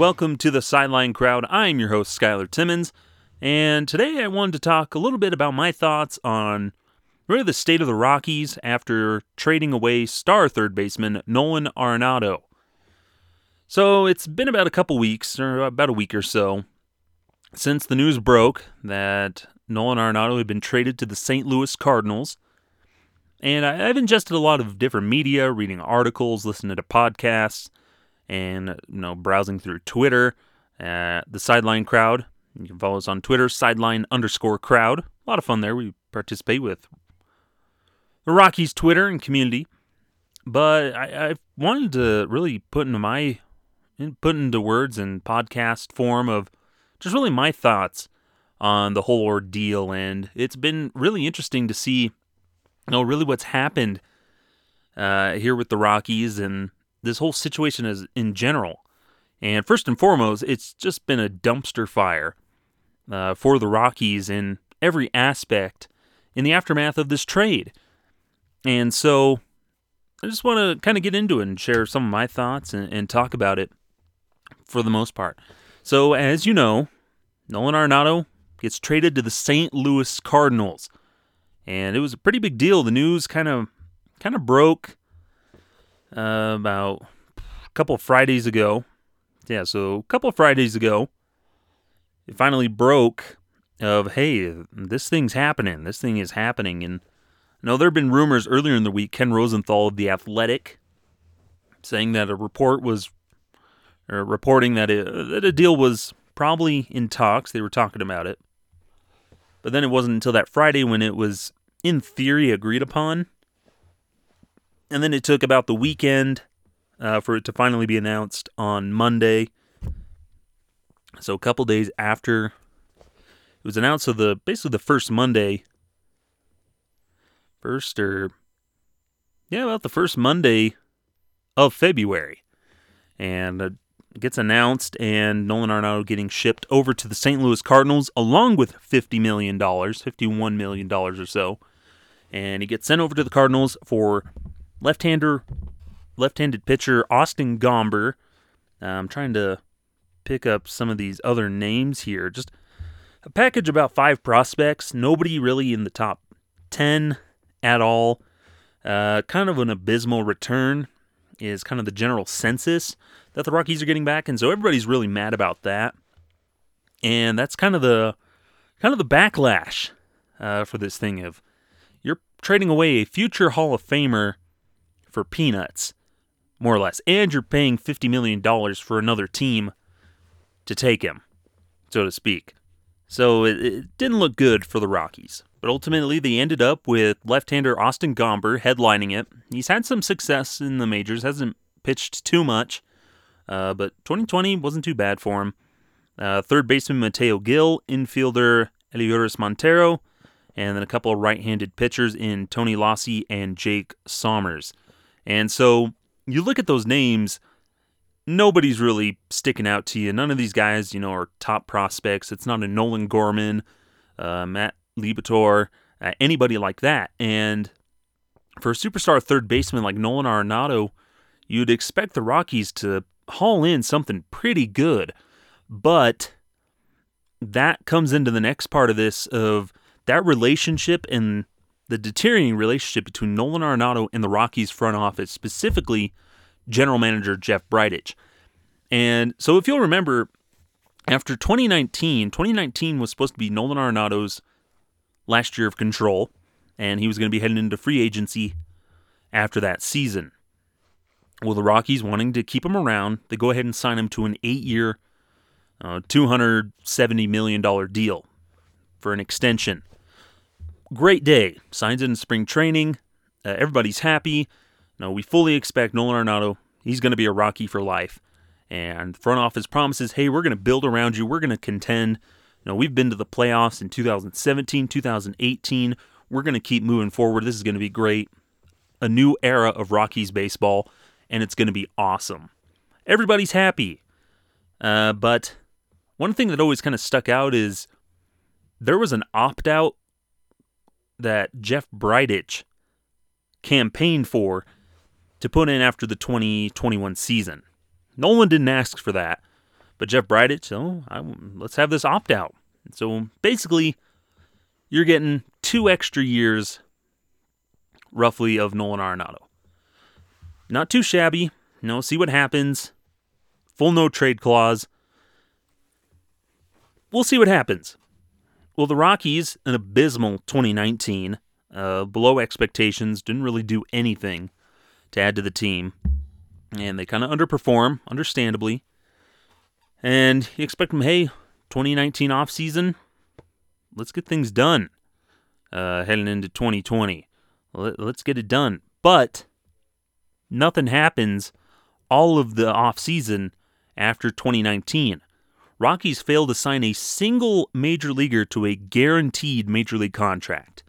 welcome to the Sideline Crowd. I'm your host, Skyler Timmins, and today I wanted to talk a little bit about my thoughts on really the state of the Rockies after trading away star third baseman Nolan Arenado. So it's been about a couple weeks, or about a week or so, since the news broke that Nolan Arenado had been traded to the St. Louis Cardinals. And I've ingested a lot of different media, reading articles, listening to podcasts, and you know, browsing through Twitter. Uh, the Sideline Crowd. You can follow us on Twitter, sideline underscore crowd. A lot of fun there. We participate with the Rockies Twitter and community. But I, I wanted to really put into my put into words and podcast form of just really my thoughts on the whole ordeal. And it's been really interesting to see, you know, really what's happened uh, here with the Rockies and this whole situation is in general. And first and foremost, it's just been a dumpster fire uh, for the Rockies in every aspect in the aftermath of this trade. And so I just want to kind of get into it and share some of my thoughts and, and talk about it for the most part. So, as you know, Nolan Arenado gets traded to the St. Louis Cardinals. And it was a pretty big deal. The news kind of kind of broke uh, about a couple Fridays ago. Yeah, so a couple Fridays ago, it finally broke of hey, this thing's happening. This thing is happening. And no, there have been rumors earlier in the week. Ken Rosenthal of the Athletic saying that a report was or reporting that, it, that a deal was probably in talks. They were talking about it. But then it wasn't until that Friday when it was, in theory, agreed upon. And then it took about the weekend uh, for it to finally be announced on Monday. So a couple days after it was announced, so the basically the first Monday, first or yeah, about the first Monday of February, and uh, gets announced, and Nolan Arenado getting shipped over to the St. Louis Cardinals along with $50 million, $51 million or so. And he gets sent over to the Cardinals for left-hander, left-handed pitcher Austin Gomber. Uh, I'm trying to pick up some of these other names here. Just a package about five prospects. Nobody really in the top 10 at all. Uh, kind of an abysmal return is kind of the general census that the Rockies are getting back, and so everybody's really mad about that. And that's kind of the kind of the backlash uh, for this thing of you're trading away a future Hall of Famer for peanuts, more or less, and you're paying fifty million dollars for another team to take him, so to speak. So it, it didn't look good for the Rockies. But ultimately, they ended up with left-hander Austin Gomber headlining it. He's had some success in the majors, hasn't pitched too much, uh, but 2020 wasn't too bad for him. Uh, third baseman Mateo Gil, infielder Elehuris Montero, and then a couple of right-handed pitchers in Tony Locey and Jake Sommers. And so you look at those names, nobody's really sticking out to you. None of these guys, you know, are top prospects. It's not a Nolan Gorman, uh, Matt Liberatore, uh, anybody like that. And for a superstar third baseman like Nolan Arenado, you'd expect the Rockies to haul in something pretty good. But that comes into the next part of this of that relationship and the deteriorating relationship between Nolan Arenado and the Rockies front office, specifically general manager Jeff Bridich. And so if you'll remember, after 2019, 2019 was supposed to be Nolan Arenado's last year of control, and he was going to be heading into free agency after that season. Well, the Rockies wanting to keep him around, they go ahead and sign him to an eight-year, uh, $270 million deal for an extension. Great day. Signs in spring training. Uh, everybody's happy. No, we fully expect Nolan Arenado. He's going to be a Rocky for life. And front office promises, hey, we're going to build around you. We're going to contend. Know, we've been to the playoffs in 2017, 2018. We're going to keep moving forward. This is going to be great. A new era of Rockies baseball and it's going to be awesome. Everybody's happy. Uh, but one thing that always kind of stuck out is there was an opt out that Jeff Bridich campaigned for to put in after the 2021 season. Nolan didn't ask for that, But Jeff Bridich, oh, I, let's have this opt out. So basically, you're getting two extra years, roughly, of Nolan Arenado. Not too shabby. Know, see what happens. Full no trade clause. We'll see what happens. Well, the Rockies, an abysmal 2019, uh, below expectations, didn't really do anything to add to the team. And they kind of underperform, understandably. And you expect them, hey, 2019 off season, let's get things done uh, heading into 2020. Let, let's get it done. But nothing happens all of the off season after 2019. Rockies failed to sign a single major leaguer to a guaranteed major league contract.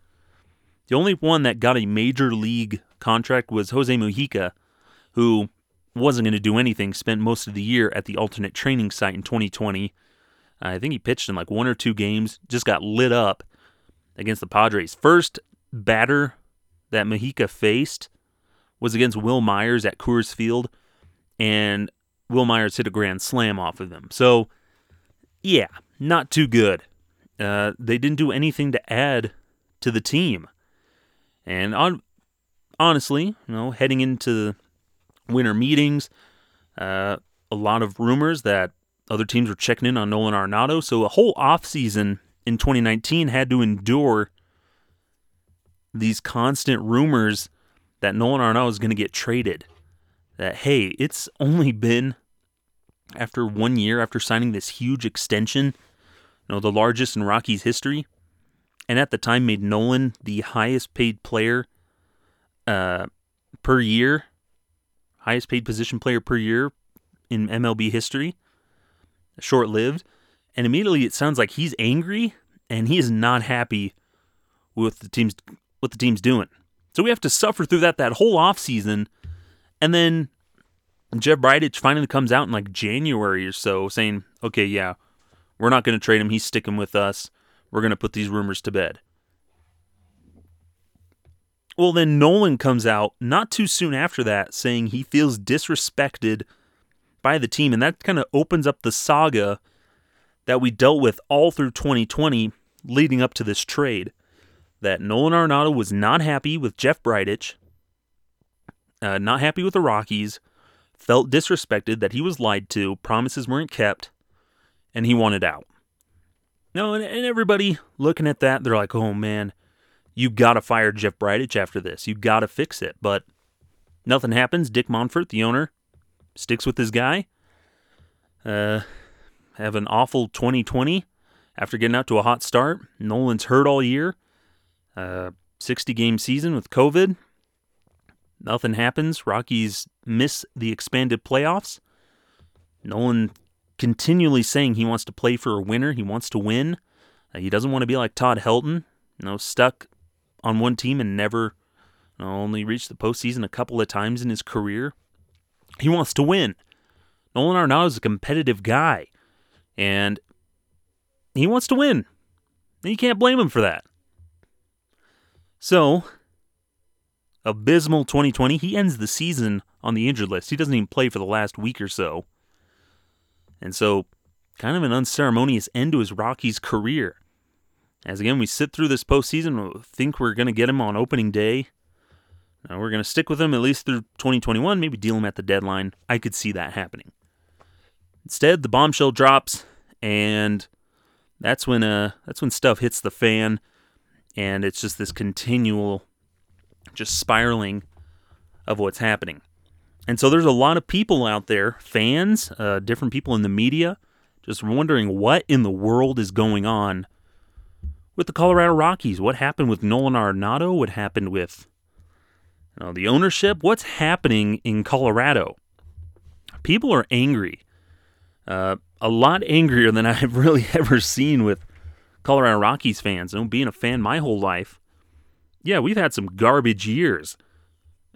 The only one that got a major league contract was Jose Mujica, who wasn't going to do anything, spent most of the year at the alternate training site in 2020. I think he pitched in like one or two games, just got lit up against the Padres. First batter that Mujica faced was against Wil Myers at Coors Field, and Wil Myers hit a grand slam off of him. So yeah, not too good. Uh, they didn't do anything to add to the team. And on, honestly, you know, heading into winter meetings, uh, a lot of rumors that other teams were checking in on Nolan Arenado. So a whole offseason in 2019 had to endure these constant rumors that Nolan Arenado is going to get traded. That, hey, it's only been after one year after signing this huge extension, you know, the largest in Rockies history, and at the time made Nolan the highest paid player uh, per year, highest paid position player per year in MLB history. Short lived. And immediately it sounds like he's angry and he is not happy with the team's what the team's doing. So we have to suffer through that that whole offseason and then Jeff Bridich finally comes out in like January or so saying, okay, yeah, we're not going to trade him. He's sticking with us. We're going to put these rumors to bed. Well, then Nolan comes out not too soon after that saying he feels disrespected by the team. And that kind of opens up the saga that we dealt with all through 2020 leading up to this trade. That Nolan Arenado was not happy with Jeff Bridich, uh, not happy with the Rockies felt disrespected that he was lied to, promises weren't kept, and he wanted out. No, and, and everybody looking at that, they're like, oh man, you gotta fire Jeff Bridich after this. You gotta fix it. But nothing happens. Dick Monfort, the owner, sticks with his guy. Uh, have an awful 2020 after getting out to a hot start. Nolan's hurt all year. Uh, 60 game season with COVID. Nothing happens. Rockies miss the expanded playoffs. Nolan continually saying he wants to play for a winner. He wants to win. Uh, he doesn't want to be like Todd Helton, you know, stuck on one team and never you know, only reached the postseason a couple of times in his career. He wants to win. Nolan Arenado is a competitive guy, and he wants to win. And you can't blame him for that. So abysmal 2020. He ends the season on the injured list. He doesn't even play for the last week or so. And so, kind of an unceremonious end to his Rockies career. As again, we sit through this postseason, think we're going to get him on opening day. Now, we're going to stick with him at least through 2021, maybe deal him at the deadline. I could see that happening. Instead, the bombshell drops, and that's when uh that's when stuff hits the fan, and it's just this continual just spiraling of what's happening. And so there's a lot of people out there, fans, uh, different people in the media, just wondering what in the world is going on with the Colorado Rockies. What happened with Nolan Arenado? What happened with you know, the ownership? What's happening in Colorado? People are angry. Uh, a lot angrier than I've really ever seen with Colorado Rockies fans. You know, being a fan my whole life, yeah, we've had some garbage years.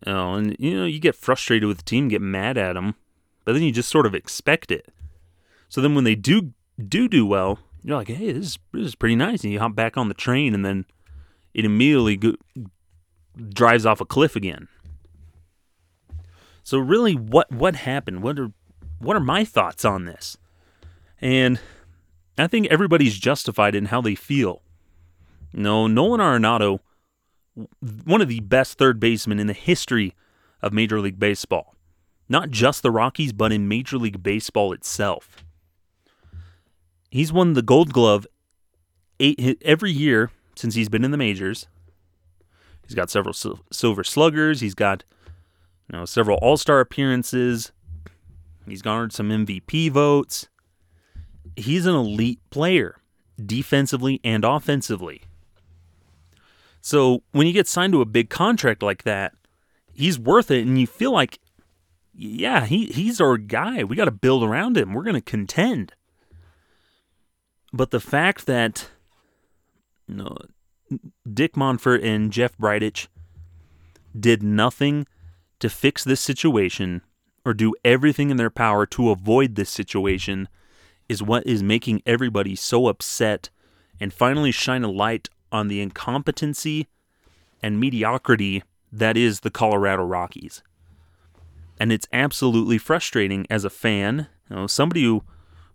You know, and you know, you get frustrated with the team, get mad at them, but then you just sort of expect it. So then when they do do do well, you're like, hey, this is, this is pretty nice, and you hop back on the train, and then it immediately go, drives off a cliff again. So really, what what happened? What are what are my thoughts on this? And I think everybody's justified in how they feel. No, Nolan Arenado, one of the best third basemen in the history of Major League Baseball. Not just the Rockies, but in Major League Baseball itself. He's won the Gold Glove eight, every year since he's been in the majors. He's got several Silver Sluggers. He's got you know several All Star appearances. He's garnered some MVP votes. He's an elite player, defensively and offensively. So when you get signed to a big contract like that, he's worth it, and you feel like, yeah, he he's our guy. We got to build around him. We're going to contend. But the fact that you know, Dick Monfort and Jeff Bridich did nothing to fix this situation or do everything in their power to avoid this situation is what is making everybody so upset and finally shine a light on the incompetency and mediocrity that is the Colorado Rockies. And it's absolutely frustrating as a fan, you know, somebody who,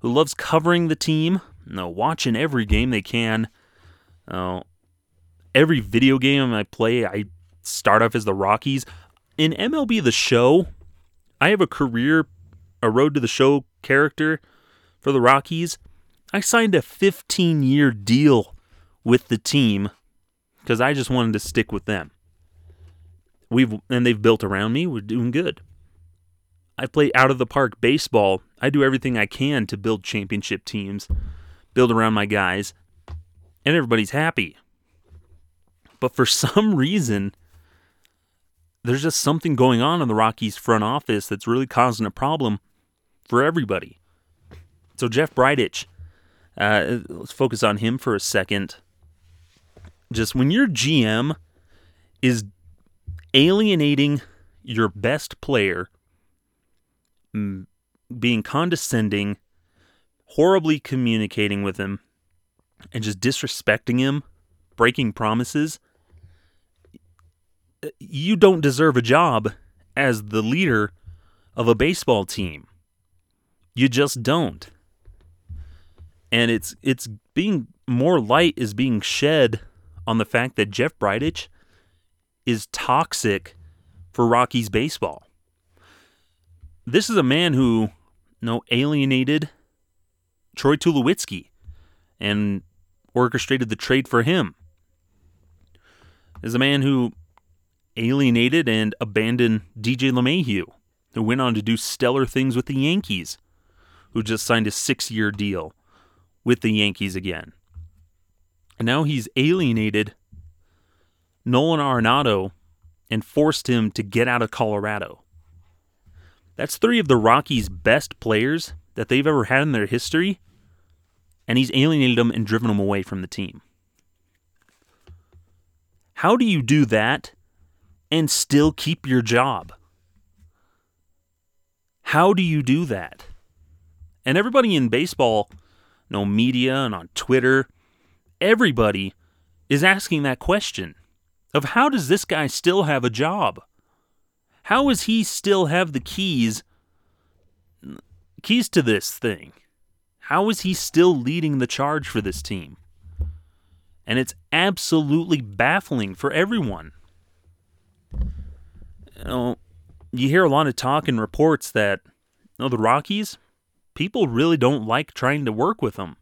who loves covering the team, you know, watching every game they can. You know, every video game I play, I start off as the Rockies. In MLB The Show, I have a career, a road to the show character for the Rockies. I signed a 15 year deal with the team because I just wanted to stick with them. We've and they've built around me. We're doing good. I play out of the park baseball. I do everything I can to build championship teams, build around my guys, and everybody's happy. But for some reason, there's just something going on in the Rockies front office that's really causing a problem for everybody. So Jeff Bridich, uh, let's focus on him for a second. Just when your GM is alienating your best player, being condescending, horribly communicating with him, and just disrespecting him, breaking promises, uh, you don't deserve a job as the leader of a baseball team. You just don't. And it's it's being more light is being shed on the fact that Jeff Bridich is toxic for Rockies baseball. This is a man who you know, alienated Troy Tulowitzki and orchestrated the trade for him. Is a man who alienated and abandoned DJ LeMahieu, who went on to do stellar things with the Yankees, who just signed a six year deal with the Yankees again. And now he's alienated Nolan Arenado and forced him to get out of Colorado. That's three of the Rockies' best players that they've ever had in their history, and he's alienated them and driven them away from the team. How do you do that and still keep your job? How do you do that? And everybody in baseball, no media and on Twitter, everybody is asking that question of how does this guy still have a job? How does he still have the keys keys to this thing? How is he still leading the charge for this team? And it's absolutely baffling for everyone. You know, you hear a lot of talk and reports that you know, the Rockies, people really don't like trying to work with them.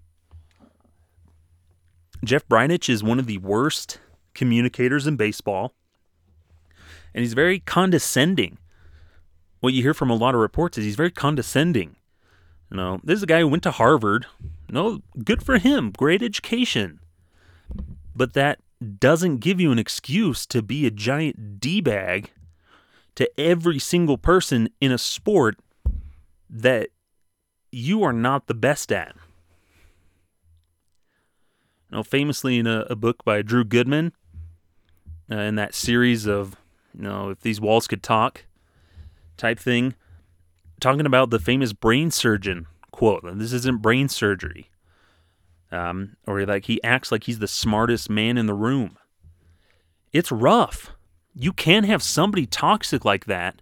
Jeff Bridich is one of the worst communicators in baseball, and he's very condescending. What you hear from a lot of reports is he's very condescending. You know, this is a guy who went to Harvard. no, good for him, great education. But that doesn't give you an excuse to be a giant D bag to every single person in a sport that you are not the best at. You know, famously in a, a book by Drew Goodman, uh, in that series of, you know, if these walls could talk type thing, talking about the famous brain surgeon quote. This isn't brain surgery. Um, or like he acts like he's the smartest man in the room. It's rough. You can't have somebody toxic like that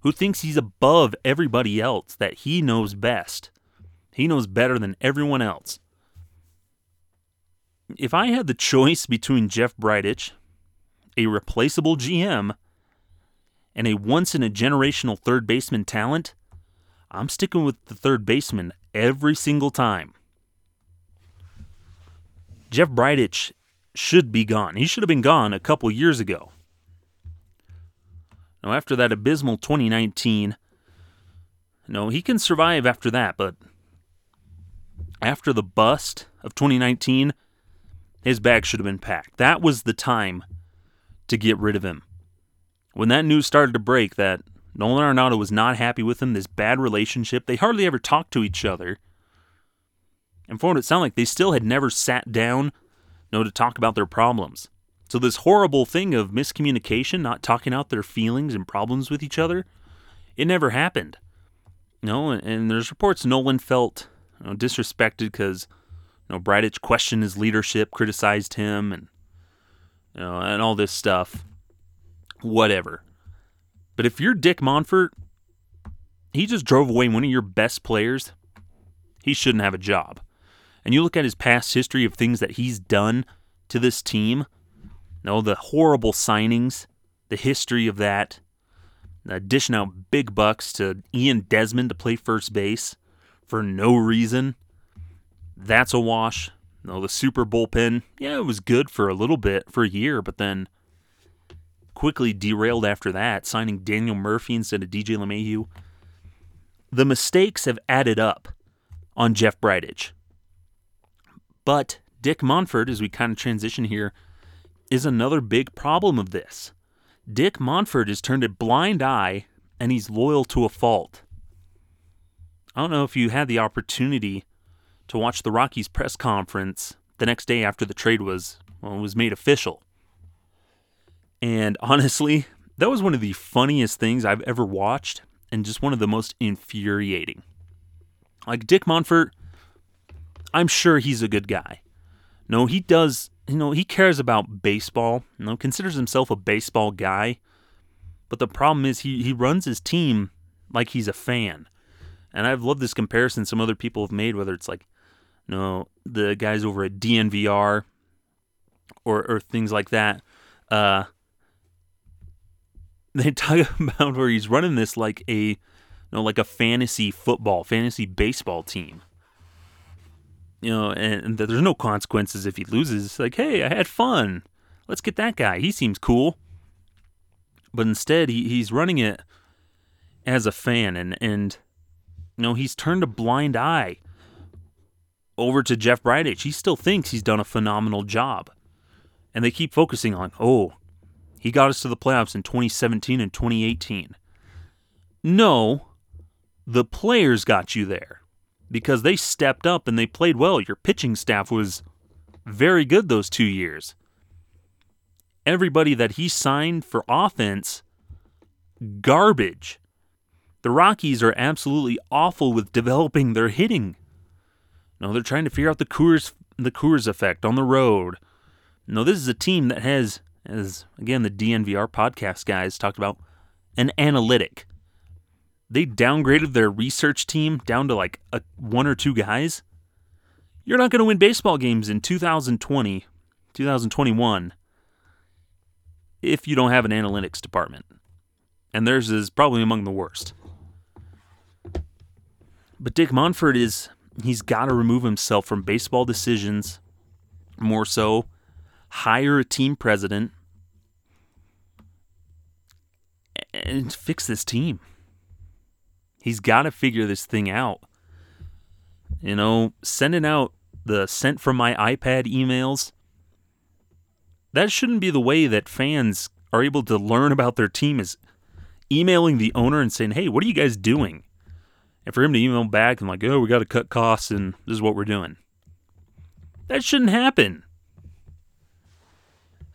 who thinks he's above everybody else, that he knows best, He knows better than everyone else. If I had the choice between Jeff Bridich, a replaceable GM, and a once in a generational third baseman talent, I'm sticking with the third baseman every single time. Jeff Bridich should be gone. He should have been gone a couple years ago. Now, after that abysmal 2019, no, he can survive after that, but after the bust of 2019, his bag should have been packed. That was the time to get rid of him. When that news started to break that Nolan Arenado was not happy with him, this bad relationship, they hardly ever talked to each other. And for what it sounded like, they still had never sat down you know, to talk about their problems. So this horrible thing of miscommunication, not talking out their feelings and problems with each other, it never happened. You know, and there's reports Nolan felt you know, disrespected because you know Bridich questioned his leadership, criticized him, and you know, and all this stuff. Whatever. But if you're Dick Monfort, he just drove away one of your best players. He shouldn't have a job. And you look at his past history of things that he's done to this team. You know, the horrible signings, the history of that, uh, dishing out big bucks to Ian Desmond to play first base for no reason. That's a wash. No, the super bullpen, yeah, it was good for a little bit, for a year, but then quickly derailed after that, signing Daniel Murphy instead of DJ LeMahieu. The mistakes have added up on Jeff Bridich. But Dick Monfort, as we kind of transition here, is another big problem of this. Dick Monfort has turned a blind eye and he's loyal to a fault. I don't know if you had the opportunity to watch the Rockies press conference the next day after the trade was well, was made official. And honestly, that was one of the funniest things I've ever watched and just one of the most infuriating. Like Dick Monfort, I'm sure he's a good guy. No, he does, you know, he cares about baseball, you know, considers himself a baseball guy. But the problem is he, he runs his team like he's a fan. And I've loved this comparison some other people have made, whether it's like, know, the guys over at DNVR or, or things like that. Uh, they talk about where he's running this like a, you know, like a fantasy football, fantasy baseball team. You know, and, and there's no consequences if he loses. It's like, hey, I had fun. Let's get that guy. He seems cool. But instead, he, he's running it as a fan, and and you know, he's turned a blind eye over to Jeff Bridich. He still thinks he's done a phenomenal job. And they keep focusing on, oh, he got us to the playoffs in 2017 and 2018. No, the players got you there because they stepped up and they played well. Your pitching staff was very good those two years. Everybody that he signed for offense, garbage. The Rockies are absolutely awful with developing their hitting. No, they're trying to figure out the Coors the Coors effect on the road. No, this is a team that has, as again the DNVR podcast guys talked about, an analytic. They downgraded their research team down to like a, one or two guys. You're not going to win baseball games in 2020, 2021 if you don't have an analytics department. And theirs is probably among the worst. But Dick Monfort is he's got to remove himself from baseball decisions more so hire a team president and fix this team. He's got to figure this thing out. You know, sending out the sent from my iPad emails that shouldn't be the way that fans are able to learn about their team is emailing the owner and saying, "Hey, what are you guys doing?" And for him to email back and like, oh, we got to cut costs and this is what we're doing. That shouldn't happen.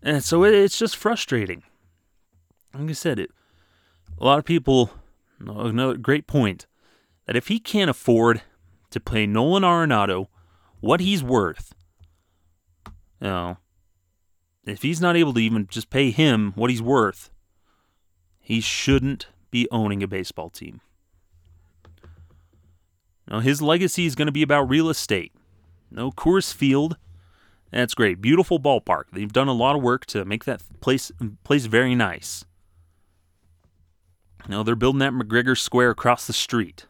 And so it's just frustrating. Like I said, it, a lot of people, another great point, that if he can't afford to pay Nolan Arenado what he's worth, you know, if he's not able to even just pay him what he's worth, he shouldn't be owning a baseball team. Now, his legacy is going to be about real estate. No Coors Field. That's great. Beautiful ballpark. They've done a lot of work to make that place place very nice. Now they're building that McGregor Square across the street.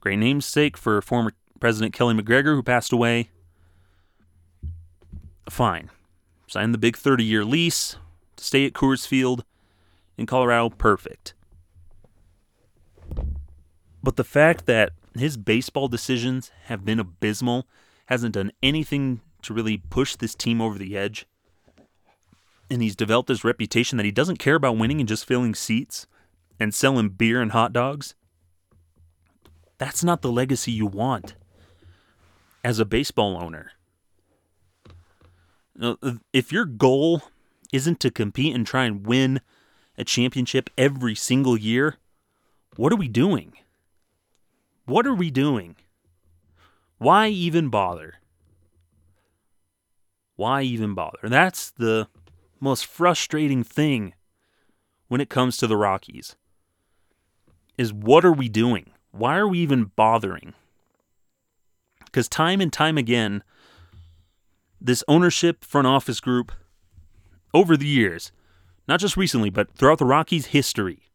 Great namesake for former President Keli McGregor, who passed away. Fine. Sign the big 30 year lease to stay at Coors Field in Colorado. Perfect. But the fact that his baseball decisions have been abysmal, hasn't done anything to really push this team over the edge, and he's developed this reputation that he doesn't care about winning and just filling seats and selling beer and hot dogs. That's not the legacy you want as a baseball owner. If your goal isn't to compete and try and win a championship every single year, what are we doing? What are we doing? Why even bother? Why even bother? That's the most frustrating thing when it comes to the Rockies. Is what are we doing? Why are we even bothering? Because time and time again, this ownership front office group over the years, not just recently, but throughout the Rockies' history,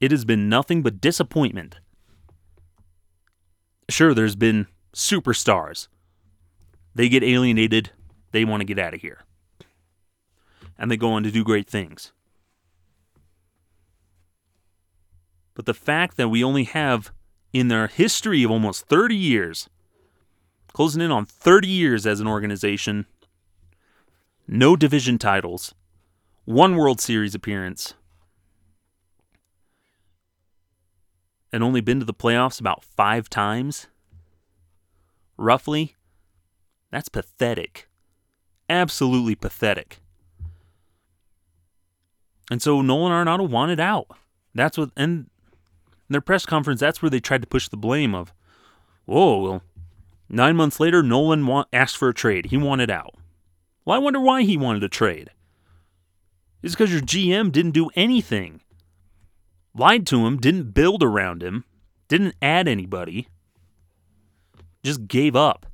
it has been nothing but disappointment. Sure, there's been superstars. They get alienated, they want to get out of here. And they go on to do great things. But the fact that we only have, in their history of almost 30 years, closing in on 30 years as an organization, no division titles, one World Series appearance, and only been to the playoffs about five times, roughly, that's pathetic. Absolutely pathetic. And so Nolan Arenado wanted out. That's what, and in their press conference, that's where they tried to push the blame of, whoa, well, nine months later, Nolan want, asked for a trade. He wanted out. Well, I wonder why he wanted a trade. It's because your GM didn't do anything lied to him, didn't build around him, didn't add anybody, just gave up.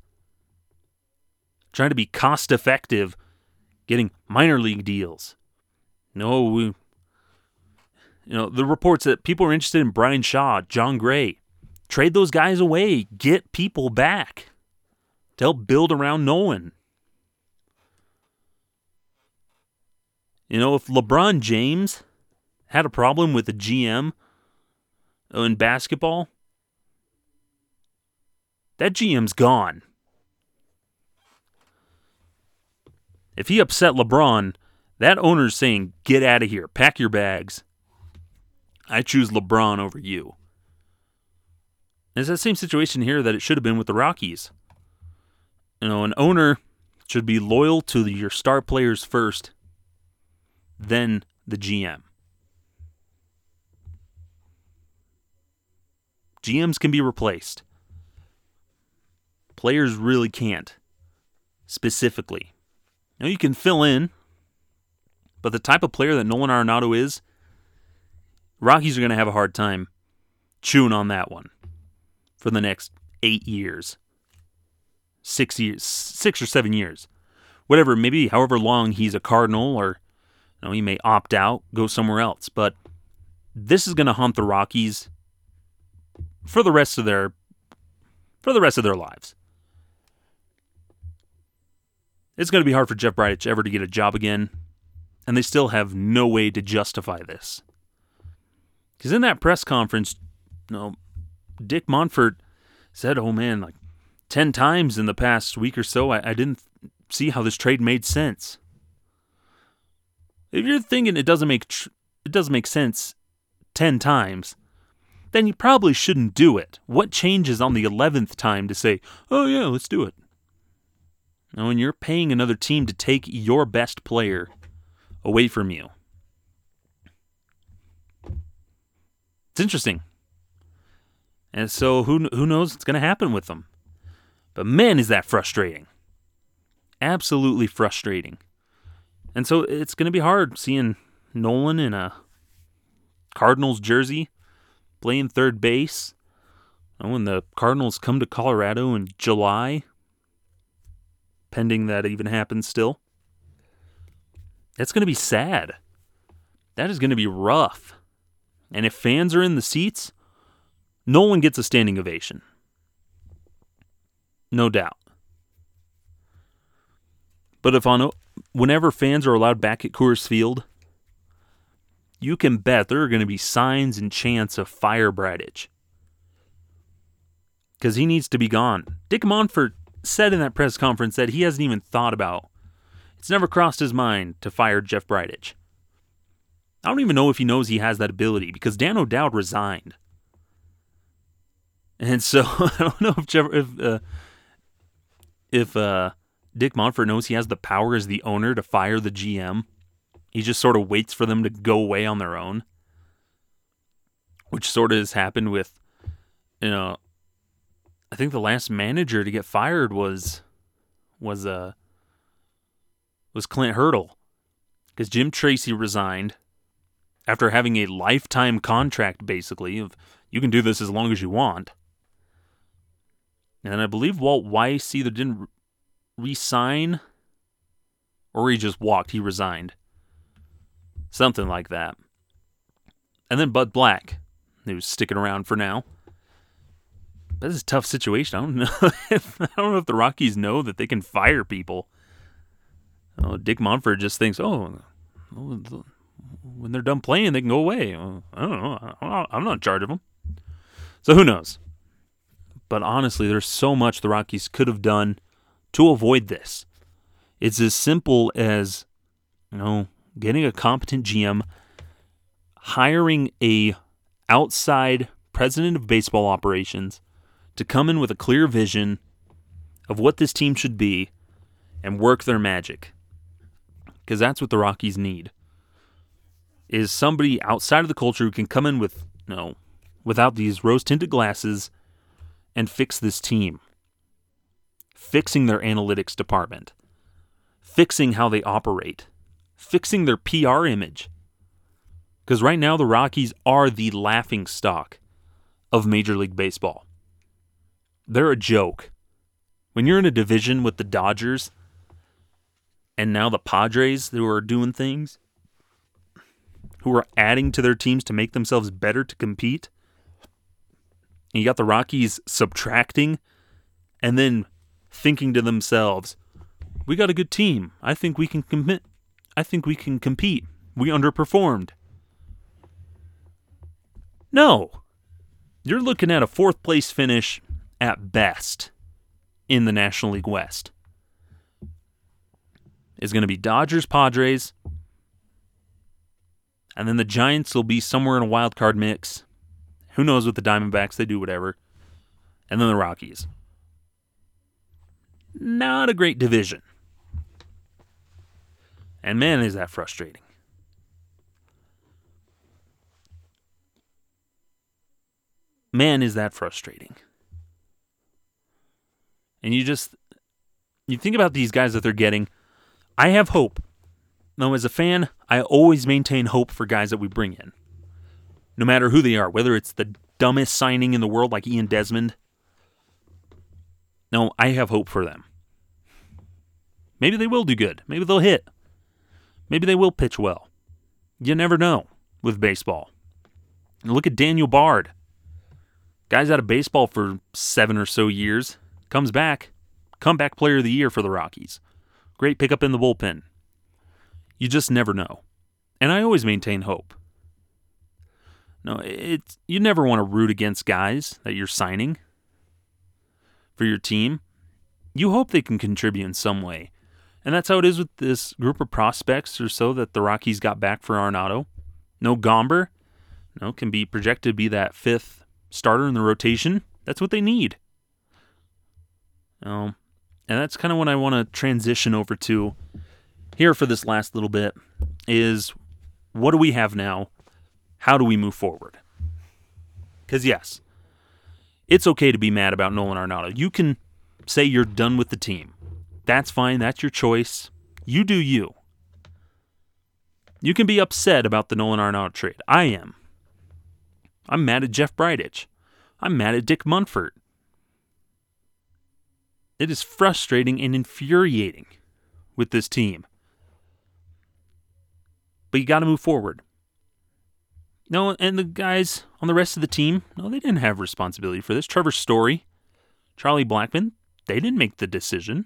Trying to be cost effective, getting minor league deals. No, we, you know, the reports that people are interested in Bryan Shaw, Jon Gray. Trade those guys away, get people back to help build around Nolan. You know, if LeBron James had a problem with the GM in basketball, that GM's gone. If he upset LeBron, that owner's saying, get out of here, pack your bags. I choose LeBron over you. It's that same situation here that it should have been with the Rockies. You know, an owner should be loyal to your star players first, then the GM. GMs can be replaced. Players really can't, specifically. Now, you can fill in, but the type of player that Nolan Arenado is, Rockies are going to have a hard time chewing on that one for the next eight years, six years, six or seven years, whatever, maybe however long he's a Cardinal or you know, he may opt out, go somewhere else. But this is going to haunt the Rockies for the rest of their for the rest of their lives. It's going to be hard for Jeff Bridich ever to get a job again, and they still have no way to justify this. Because in that press conference, you know, Dick Monfort said, "Oh man, like ten times in the past week or so, I, I didn't see how this trade made sense." If you're thinking it doesn't make tr- it doesn't make sense ten times, then you probably shouldn't do it. What changes on the 11th time to say, oh, yeah, let's do it? Now, when you're paying another team to take your best player away from you, it's interesting. And so, who, who knows what's going to happen with them? But man, is that frustrating. Absolutely frustrating. And so, it's going to be hard seeing Nolan in a Cardinals jersey playing third base, and when the Cardinals come to Colorado in July, pending that even happens still, that's going to be sad. That is going to be rough. And if fans are in the seats, no one gets a standing ovation. No doubt. But if on whenever fans are allowed back at Coors Field, you can bet there are going to be signs and chants of fire Bridich because he needs to be gone. Dick Monfort said in that press conference that he hasn't even thought about. It's never crossed his mind to fire Jeff Bridich. I don't even know if he knows he has that ability because Dan O'Dowd resigned, and so I don't know if Jeff, if uh, if uh, Dick Monfort knows he has the power as the owner to fire the GM. He just sort of waits for them to go away on their own, which sort of has happened with, you know, I think the last manager to get fired was was uh was Clint Hurdle because Jim Tracy resigned after having a lifetime contract basically of you can do this as long as you want. And I believe Walt Weiss either didn't resign or he just walked, he resigned. Something like that. And then Bud Black, who's sticking around for now. This is a tough situation. I don't know. If, I don't know if the Rockies know that they can fire people. Oh, Dick Monfort just thinks, oh, oh when they're done playing, they can go away. Oh, I don't know. I'm not in charge of them. So who knows? But honestly, there's so much the Rockies could have done to avoid this. It's as simple as, you know, getting a competent GM, hiring a outside president of baseball operations to come in with a clear vision of what this team should be and work their magic. Because that's what the Rockies need. Is somebody outside of the culture who can come in with no without these rose tinted glasses and fix this team. Fixing their analytics department. Fixing how they operate. Fixing their PR image. Because right now, the Rockies are the laughing stock of Major League Baseball. They're a joke. When you're in a division with the Dodgers and now the Padres who are doing things, who are adding to their teams to make themselves better to compete, and you got the Rockies subtracting and then thinking to themselves, we got a good team. I think we can commit. I think we can compete. We underperformed. No. You're looking at a fourth place finish at best in the National League West. Is going to be Dodgers, Padres, and then the Giants will be somewhere in a wild card mix. Who knows with the Diamondbacks? They do whatever. And then the Rockies. Not a great division. And man, is that frustrating. Man, is that frustrating. And you just you think about these guys that they're getting. I have hope. Now, as a fan, I always maintain hope for guys that we bring in. No matter who they are, whether it's the dumbest signing in the world like Ian Desmond. No, I have hope for them. Maybe they will do good. Maybe they'll hit. Maybe they will pitch well. You never know with baseball. look at Daniel Bard. Guy's out of baseball for seven or so years comes back, comeback player of the year for the Rockies. Great pickup in the bullpen. You just never know. And I always maintain hope. No, it's you never want to root against guys that you're signing for your team. You hope they can contribute in some way. And that's how it is with this group of prospects or so that the Rockies got back for Arenado. No Gomber, no, can be projected to be that fifth starter in the rotation. That's what they need. Um, and that's kind of what I want to transition over to here for this last little bit is what do we have now? How do we move forward? Because, yes, it's okay to be mad about Nolan Arenado. You can say you're done with the team. That's fine. That's your choice. You do you. You can be upset about the Nolan Arenado trade. I am. I'm mad at Jeff Bridich. I'm mad at Dick Monfort. It is frustrating and infuriating with this team. But you got to move forward. No, and the guys on the rest of the team, no, they didn't have responsibility for this. Trevor Story, Charlie Blackmon, they didn't make the decision.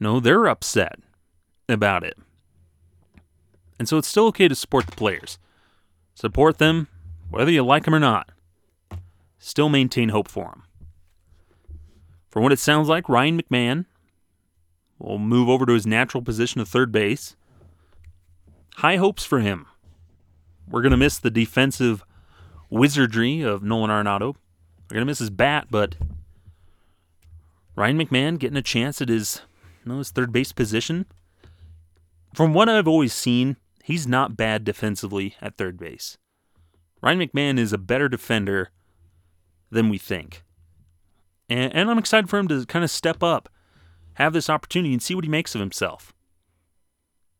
No, they're upset about it. And so it's still okay to support the players. Support them, whether you like them or not. Still maintain hope for them. From what it sounds like, Ryan McMahon will move over to his natural position of third base. High hopes for him. We're going to miss the defensive wizardry of Nolan Arenado. We're going to miss his bat, but Ryan McMahon getting a chance at his, know, his third base position. From what I've always seen, he's not bad defensively at third base. Ryan McMahon is a better defender than we think. And, and I'm excited for him to kind of step up, have this opportunity, and see what he makes of himself.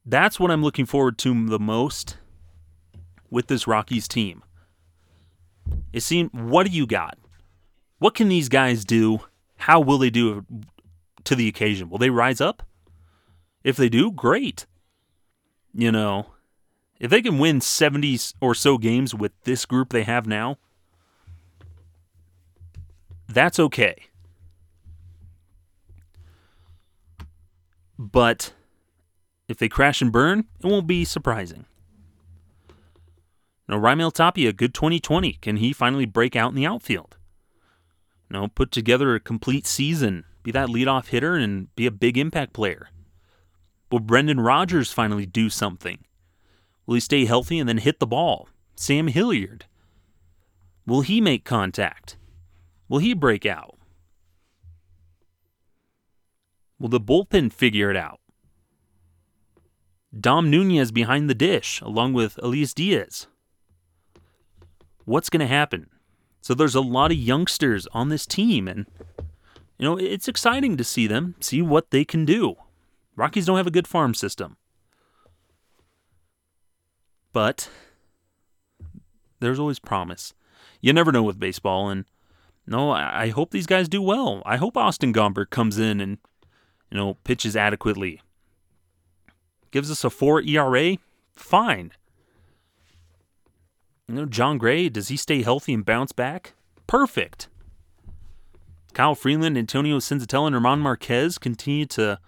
That's what I'm looking forward to the most with this Rockies team. Is seeing what do you got? What can these guys do? How will they do to the occasion? Will they rise up? If they do, great. You know, if they can win 70 or so games with this group they have now, that's okay. But if they crash and burn, it won't be surprising. Now, Raimel Tapia, good 2020. Can he finally break out in the outfield? Know, put together a complete season, be that leadoff hitter, and be a big impact player. Will Brendan Rodgers finally do something? Will he stay healthy and then hit the ball? Sam Hilliard. Will he make contact? Will he break out? Will the bullpen figure it out? Dom Nunez behind the dish, along with Elias Diaz what's going to happen. So there's a lot of youngsters on this team, and you know it's exciting to see them see what they can do. Rockies don't have a good farm system, but there's always promise. You never know with baseball, and no, I hope these guys do well. I hope Austin Gomber comes in and you know pitches adequately. Gives us a four ERA, fine. You know, Jon Gray, does he stay healthy and bounce back? Perfect. Kyle Freeland, Antonio Senzatela, and German Marquez continue to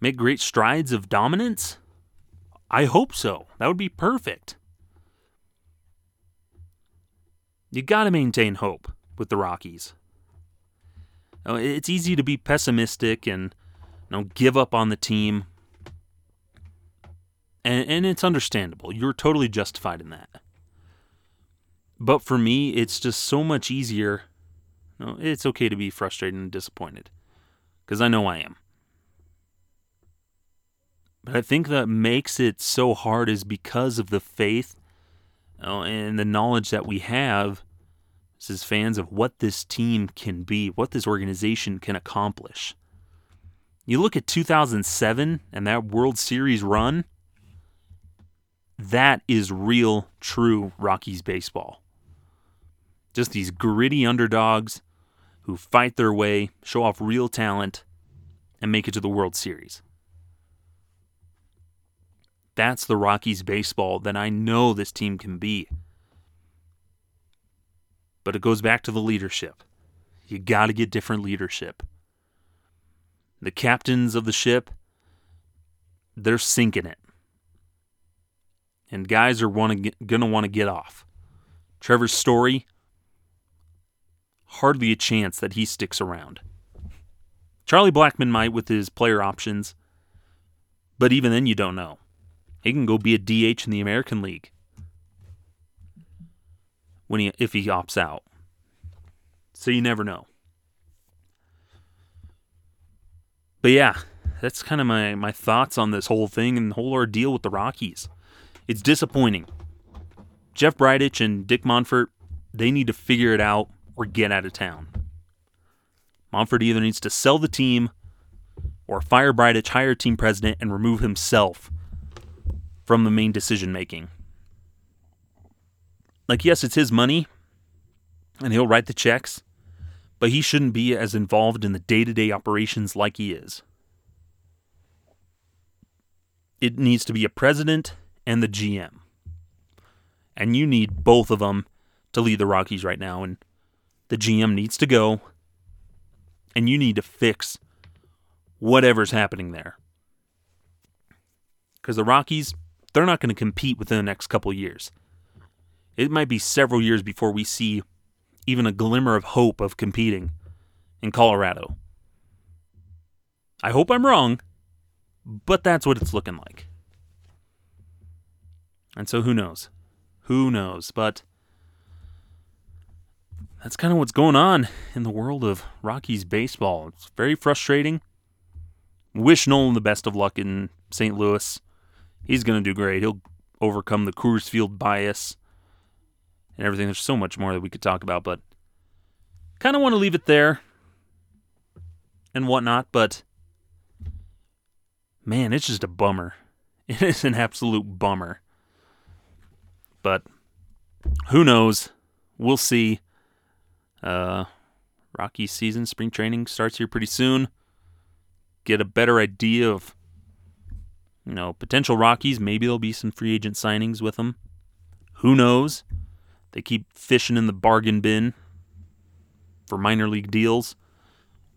make great strides of dominance? I hope so. That would be perfect. You got to maintain hope with the Rockies. Oh, it's easy to be pessimistic and you know, give up on the team. And, and it's understandable. You're totally justified in that. But for me, it's just so much easier. No, it's okay to be frustrated and disappointed because I know I am. But I think that makes it so hard is because of the faith and the knowledge that we have as fans of what this team can be, what this organization can accomplish. You look at 2007 and that World Series run, that is real, true Rockies baseball. Just these gritty underdogs who fight their way, show off real talent, and make it to the World Series. That's the Rockies baseball that I know this team can be. But it goes back to the leadership. You got to get different leadership. The captains of the ship, they're sinking it. And guys are going to want to get off. Trevor Story, hardly a chance that he sticks around. Charlie Blackmon might with his player options, but even then you don't know. He can go be a DH in the American League when he if he opts out. So you never know. But yeah, that's kind of my, my thoughts on this whole thing and the whole ordeal with the Rockies. It's disappointing. Jeff Bridich and Dick Monfort, they need to figure it out or get out of town. Monfort either needs to sell the team or fire Bridich, hire team president, and remove himself from the main decision making. Like, yes, it's his money, and he'll write the checks, but he shouldn't be as involved in the day to day operations like he is. It needs to be a president and the GM. And you need both of them to lead the Rockies right now. And the GM needs to go. And you need to fix whatever's happening there. Because the Rockies, they're not going to compete within the next couple years. It might be several years before we see even a glimmer of hope of competing in Colorado. I hope I'm wrong, but that's what it's looking like. And so who knows? Who knows? But that's kind of what's going on in the world of Rockies baseball. It's very frustrating. Wish Nolan the best of luck in St. Louis. He's going to do great. He'll overcome the Coors Field bias and everything. There's so much more that we could talk about, but kind of want to leave it there and whatnot. But man, it's just a bummer. It is an absolute bummer. But who knows? We'll see. Uh, Rocky season, spring training starts here pretty soon. Get a better idea of, you know, potential Rockies. Maybe there'll be some free agent signings with them. Who knows? They keep fishing in the bargain bin for minor league deals.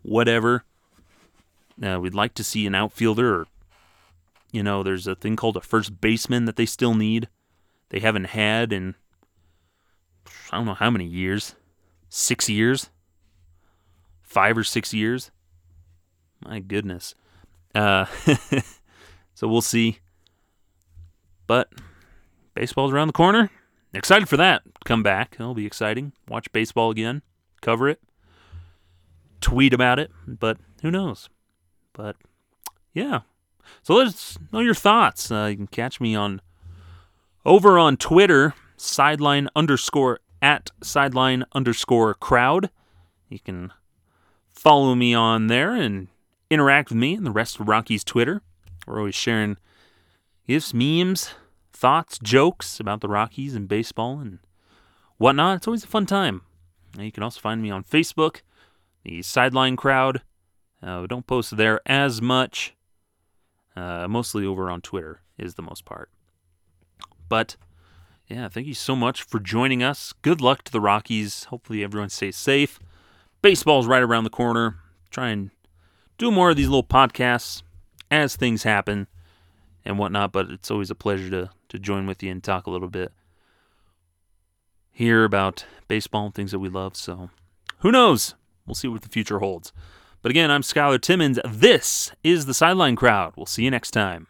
Whatever. Uh, we'd like to see an outfielder or, you know, there's a thing called a first baseman that they still need. They haven't had in, I don't know how many years six years, five or six years. My goodness. Uh, so we'll see. But baseball's around the corner. Excited for that. Come back. It'll be exciting. Watch baseball again. Cover it. Tweet about it. But who knows? But yeah. So let us know your thoughts. Uh, you can catch me on over on Twitter, sideline underscore at sideline underscore crowd. You can follow me on there and interact with me and the rest of Rocky's Twitter. We're always sharing gifs, memes, thoughts, jokes about the Rockies and baseball and whatnot. It's always a fun time. And you can also find me on Facebook, the Sideline Crowd. Uh, don't post there as much. Uh, mostly over on Twitter is the most part. But yeah, thank you so much for joining us. Good luck to the Rockies. Hopefully, everyone stays safe. Baseball's right around the corner. Try and do more of these little podcasts as things happen and whatnot. But it's always a pleasure to to join with you and talk a little bit here about baseball and things that we love. So, who knows? We'll see what the future holds. But again, I'm Skyler Timmins. This is the Sideline Crowd. We'll see you next time.